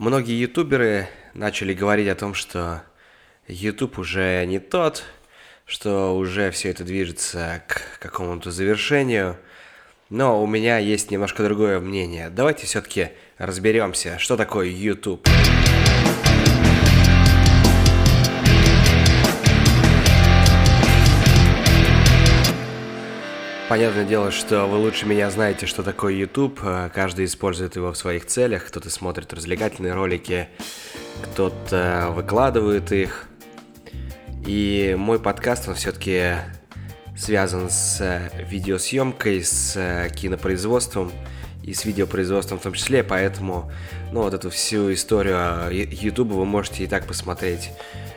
Многие ютуберы начали говорить о том, что YouTube уже не тот, что уже все это движется к какому-то завершению. Но у меня есть немножко другое мнение. Давайте все-таки разберемся, что такое YouTube. Понятное дело, что вы лучше меня знаете, что такое YouTube. Каждый использует его в своих целях. Кто-то смотрит развлекательные ролики, кто-то выкладывает их. И мой подкаст, он все-таки связан с видеосъемкой, с кинопроизводством и с видеопроизводством в том числе, поэтому, ну, вот эту всю историю YouTube вы можете и так посмотреть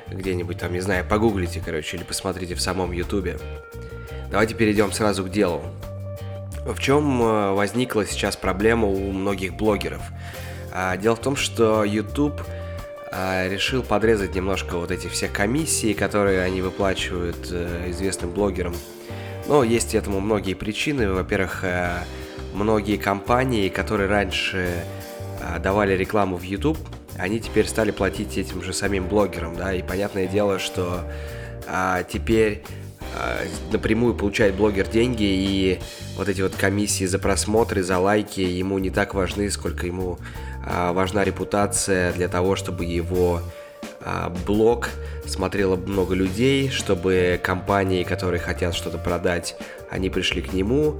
где-нибудь там, не знаю, погуглите, короче, или посмотрите в самом YouTube. Давайте перейдем сразу к делу. В чем э, возникла сейчас проблема у многих блогеров? А, дело в том, что YouTube а, решил подрезать немножко вот эти все комиссии, которые они выплачивают э, известным блогерам. Но есть этому многие причины. Во-первых, э, многие компании, которые раньше давали рекламу в YouTube, они теперь стали платить этим же самим блогерам, да, и понятное дело, что а, теперь а, напрямую получает блогер деньги, и вот эти вот комиссии за просмотры, за лайки ему не так важны, сколько ему а, важна репутация для того, чтобы его а, блог смотрело много людей, чтобы компании, которые хотят что-то продать, они пришли к нему.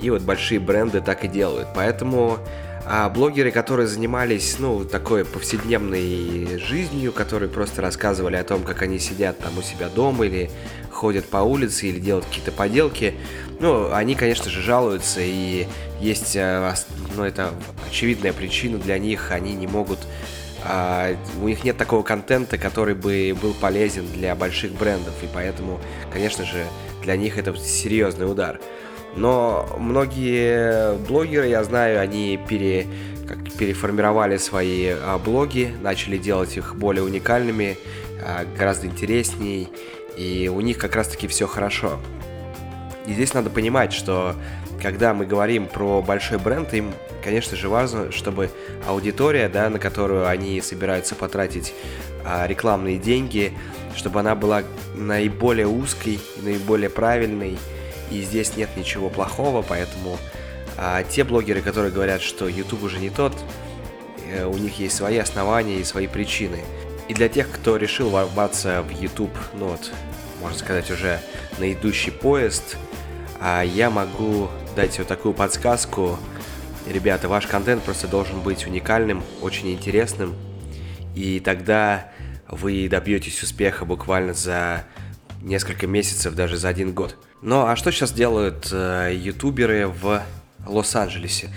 И вот большие бренды так и делают. Поэтому а блогеры, которые занимались, ну, такой повседневной жизнью, которые просто рассказывали о том, как они сидят там у себя дома или ходят по улице или делают какие-то поделки. Ну, они, конечно же, жалуются, и есть, э, ну, это очевидная причина для них, они не могут а, у них нет такого контента, который бы был полезен для больших брендов, и поэтому, конечно же, для них это серьезный удар. Но многие блогеры, я знаю, они пере, как, переформировали свои а, блоги, начали делать их более уникальными, а, гораздо интересней, и у них как раз-таки все хорошо. И здесь надо понимать, что когда мы говорим про большой бренд, им, конечно же, важно, чтобы аудитория, да, на которую они собираются потратить а, рекламные деньги, чтобы она была наиболее узкой, наиболее правильной, и здесь нет ничего плохого, поэтому а, те блогеры, которые говорят, что YouTube уже не тот, э, у них есть свои основания и свои причины. И для тех, кто решил ворваться в YouTube, ну вот, можно сказать, уже на идущий поезд, а я могу дать вот такую подсказку. Ребята, ваш контент просто должен быть уникальным, очень интересным, и тогда вы добьетесь успеха буквально за несколько месяцев, даже за один год. Ну а что сейчас делают э, ютуберы в Лос-Анджелесе?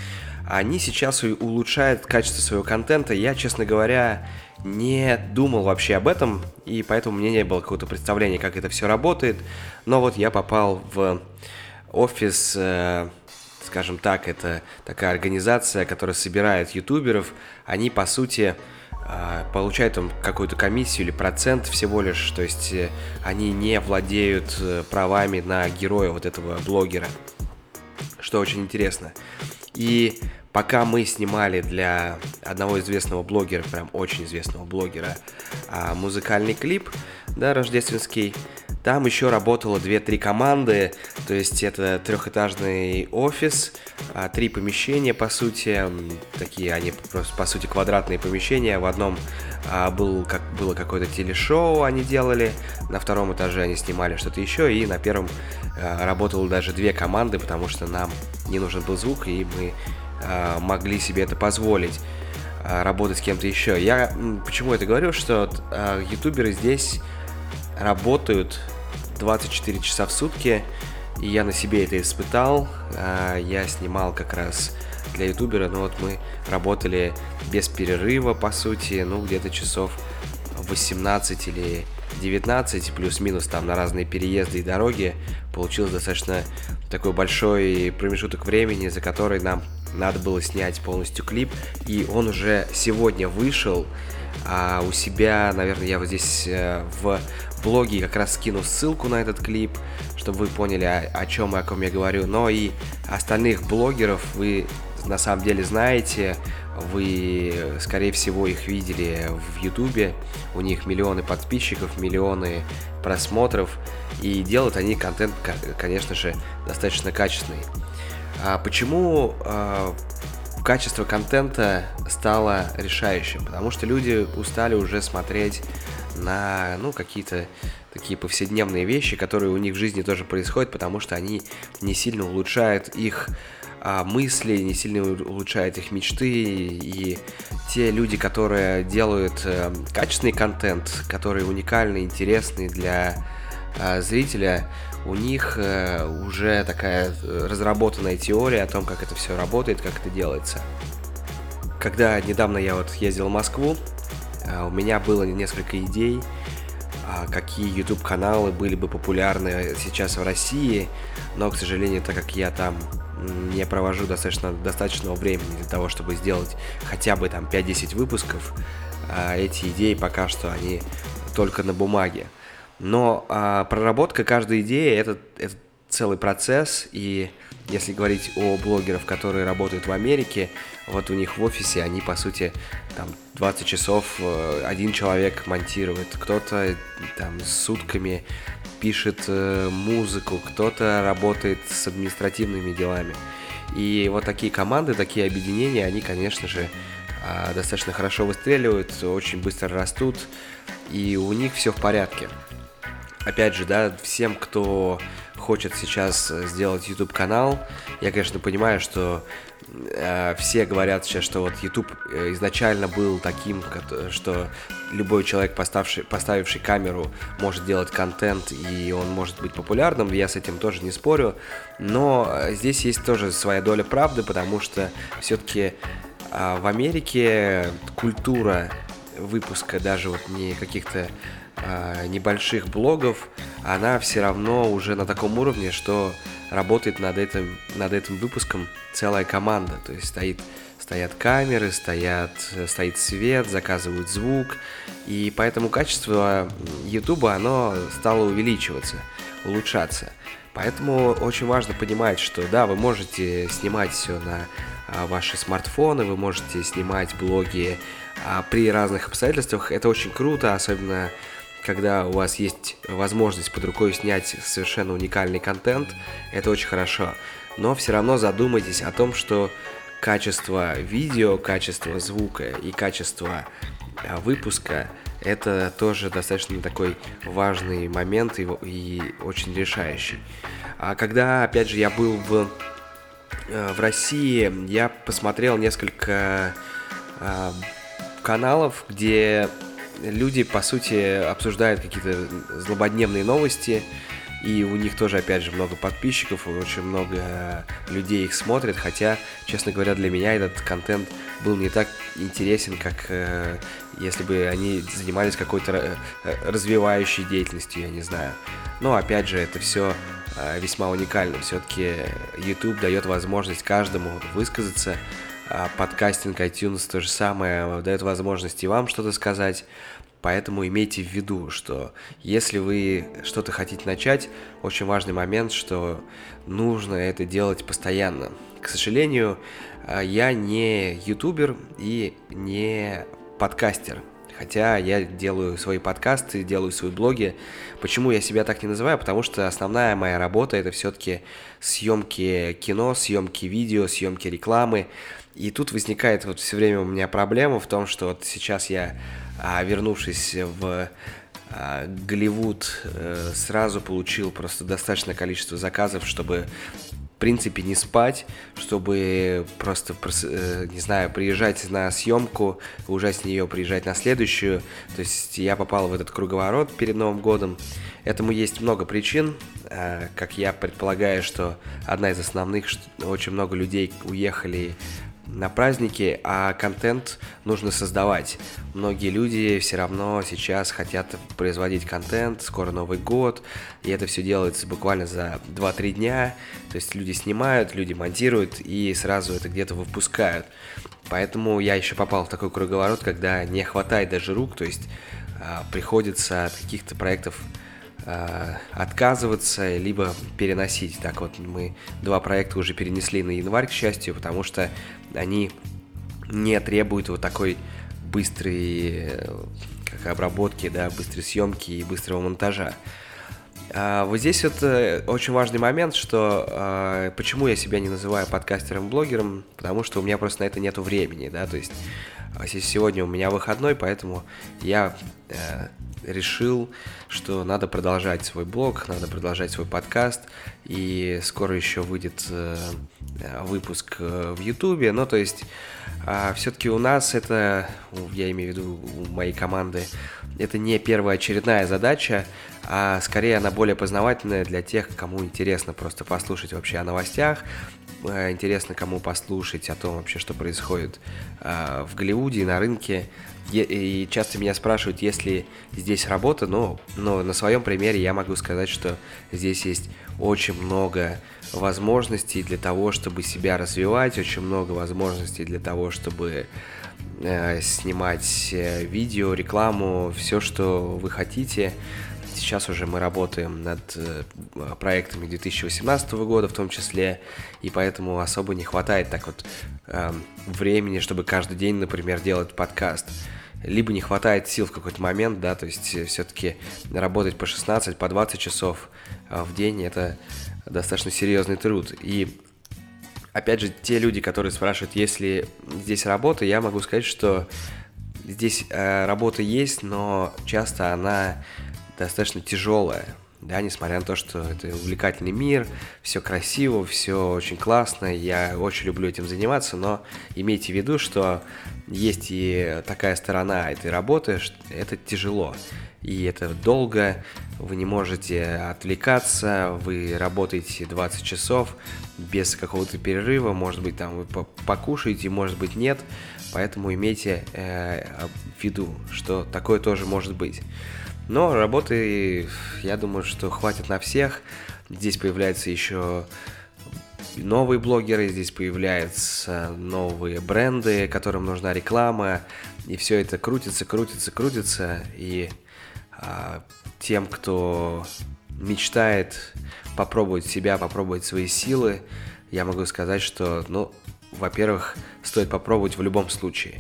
Они сейчас улучшают качество своего контента. Я, честно говоря, не думал вообще об этом, и поэтому у меня не было какого-то представления, как это все работает. Но вот я попал в офис, э, скажем так, это такая организация, которая собирает ютуберов. Они, по сути, получают там какую-то комиссию или процент всего лишь, то есть э, они не владеют э, правами на героя вот этого блогера, что очень интересно. И пока мы снимали для одного известного блогера, прям очень известного блогера, а, музыкальный клип, да, рождественский, там еще работало 2-3 команды, то есть это трехэтажный офис, а, три помещения, по сути, такие они просто, по сути, квадратные помещения. В одном а, был, как, было какое-то телешоу они делали, на втором этаже они снимали что-то еще, и на первом а, работало даже две команды, потому что нам не нужен был звук, и мы могли себе это позволить работать с кем-то еще. Я почему это говорю, что ютуберы здесь работают 24 часа в сутки, и я на себе это испытал. А, я снимал как раз для ютубера, но вот мы работали без перерыва, по сути, ну, где-то часов 18 или 19, плюс-минус там на разные переезды и дороги. Получилось достаточно такой большой промежуток времени, за который нам надо было снять полностью клип, и он уже сегодня вышел. А у себя, наверное, я вот здесь э, в блоге как раз скину ссылку на этот клип, чтобы вы поняли, о, о чем и о ком я говорю. Но и остальных блогеров вы на самом деле знаете. Вы, скорее всего, их видели в Ютубе. У них миллионы подписчиков, миллионы просмотров. И делают они контент, конечно же, достаточно качественный. А почему а, качество контента стало решающим? Потому что люди устали уже смотреть на ну, какие-то такие повседневные вещи, которые у них в жизни тоже происходят, потому что они не сильно улучшают их а, мысли, не сильно улучшают их мечты. И те люди, которые делают а, качественный контент, который уникальный, интересный для зрителя, у них а, уже такая разработанная теория о том, как это все работает, как это делается. Когда недавно я вот ездил в Москву, у меня было несколько идей, а, какие YouTube каналы были бы популярны сейчас в России, но, к сожалению, так как я там не провожу достаточно достаточного времени для того, чтобы сделать хотя бы там 5-10 выпусков. А, эти идеи пока что они только на бумаге. Но а, проработка каждой идеи это, это целый процесс, и если говорить о блогерах, которые работают в Америке, вот у них в офисе они, по сути, там 20 часов э, один человек монтирует, кто-то там сутками пишет э, музыку, кто-то работает с административными делами. И вот такие команды, такие объединения, они, конечно же, а, достаточно хорошо выстреливают, очень быстро растут, и у них все в порядке. Опять же, да, всем, кто хочет сейчас сделать YouTube канал, я, конечно, понимаю, что Э, все говорят сейчас, что вот YouTube э, изначально был таким, что любой человек, поставший, поставивший камеру, может делать контент, и он может быть популярным, я с этим тоже не спорю, но э, здесь есть тоже своя доля правды, потому что все-таки а, в Америке культура выпуска даже вот не каких-то небольших блогов, она все равно уже на таком уровне, что работает над этим, над этим выпуском целая команда. То есть стоит, стоят камеры, стоят, стоит свет, заказывают звук. И поэтому качество YouTube оно стало увеличиваться, улучшаться. Поэтому очень важно понимать, что да, вы можете снимать все на а, ваши смартфоны, вы можете снимать блоги а, при разных обстоятельствах. Это очень круто, особенно когда у вас есть возможность под рукой снять совершенно уникальный контент, это очень хорошо. Но все равно задумайтесь о том, что качество видео, качество звука и качество а, выпуска это тоже достаточно такой важный момент и, очень решающий. А когда, опять же, я был в, э, в России, я посмотрел несколько э, каналов, где люди, по сути, обсуждают какие-то злободневные новости, и у них тоже, опять же, много подписчиков, очень много людей их смотрят, хотя, честно говоря, для меня этот контент был не так интересен, как э, если бы они занимались какой-то э, развивающей деятельностью, я не знаю. Но, опять же, это все э, весьма уникально. Все-таки YouTube дает возможность каждому высказаться, подкастинг, iTunes то же самое, дает возможность и вам что-то сказать. Поэтому имейте в виду, что если вы что-то хотите начать, очень важный момент, что нужно это делать постоянно. К сожалению, а, я не ютубер и не подкастер. Хотя я делаю свои подкасты, делаю свои блоги. Почему я себя так не называю? Потому что основная моя работа это все-таки съемки кино, съемки видео, съемки рекламы. И тут возникает вот все время у меня проблема в том, что вот сейчас я, а, вернувшись в а, Голливуд, э, сразу получил просто достаточное количество заказов, чтобы в принципе не спать, чтобы просто, э, не знаю, приезжать на съемку, уезжать с нее, приезжать на следующую. То есть я попал в этот круговорот перед Новым годом. Этому есть много причин. А, как я предполагаю, что одна из основных, что очень много людей уехали на праздники, а контент нужно создавать. Многие люди все равно сейчас хотят производить контент, скоро Новый год, и это все делается буквально за 2-3 дня. То есть люди снимают, люди монтируют и сразу это где-то выпускают. Поэтому я еще попал в такой круговорот, когда не хватает даже рук, то есть а, приходится от каких-то проектов отказываться, либо переносить. Так вот, мы два проекта уже перенесли на январь, к счастью, потому что они не требует вот такой быстрой как обработки, да, быстрой съемки и быстрого монтажа. А, вот здесь вот э, очень важный момент, что почему я себя не называю подкастером-блогером, потому что у меня просто на это нету времени, да, то есть а сегодня у меня выходной, поэтому я э, решил, что надо продолжать свой блог, надо продолжать свой подкаст, и скоро еще выйдет э, выпуск э, в Ютубе, ну, то есть э, все-таки у нас это, я имею в виду у моей команды, это не первая очередная задача, а скорее она более познавательная для тех, кому интересно просто послушать вообще о новостях, э, интересно кому послушать о том вообще, что происходит э, в Голливуде и на рынке. И часто меня спрашивают, есть ли здесь работа, но, но на своем примере я могу сказать, что здесь есть очень много возможностей для того, чтобы себя развивать, очень много возможностей для того, чтобы э, снимать э, видео, рекламу, все, что вы хотите. Сейчас уже мы работаем над э, проектами 2018 года в том числе, и поэтому особо не хватает так вот э, времени, чтобы каждый день, например, делать подкаст. Либо не хватает сил в какой-то момент, да, то есть э, все-таки работать по 16, по 20 часов э, в день это достаточно серьезный труд. И опять же, те люди, которые спрашивают, есть ли здесь работа, я могу сказать, что здесь э, работа есть, но часто она достаточно тяжелая, да, несмотря на то, что это увлекательный мир, все красиво, все очень классно, я очень люблю этим заниматься, но имейте в виду, что есть и такая сторона этой работы, что это тяжело, и это долго, вы не можете отвлекаться, вы работаете 20 часов без какого-то перерыва, может быть, там вы покушаете, может быть, нет, поэтому имейте э, в виду, что такое тоже может быть. Но работы, я думаю, что хватит на всех. Здесь появляются еще новые блогеры, здесь появляются новые бренды, которым нужна реклама, и все это крутится, крутится, крутится, и а, тем, кто мечтает попробовать себя, попробовать свои силы, я могу сказать, что, ну, во-первых, стоит попробовать в любом случае,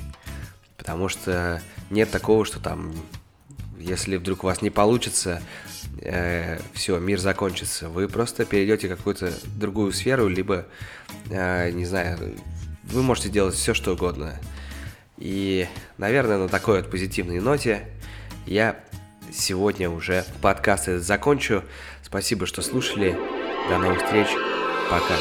потому что нет такого, что там если вдруг у вас не получится, э, все, мир закончится. Вы просто перейдете в какую-то другую сферу, либо, э, не знаю, вы можете делать все, что угодно. И, наверное, на такой вот позитивной ноте я сегодня уже подкаст этот закончу. Спасибо, что слушали. До новых встреч. Пока.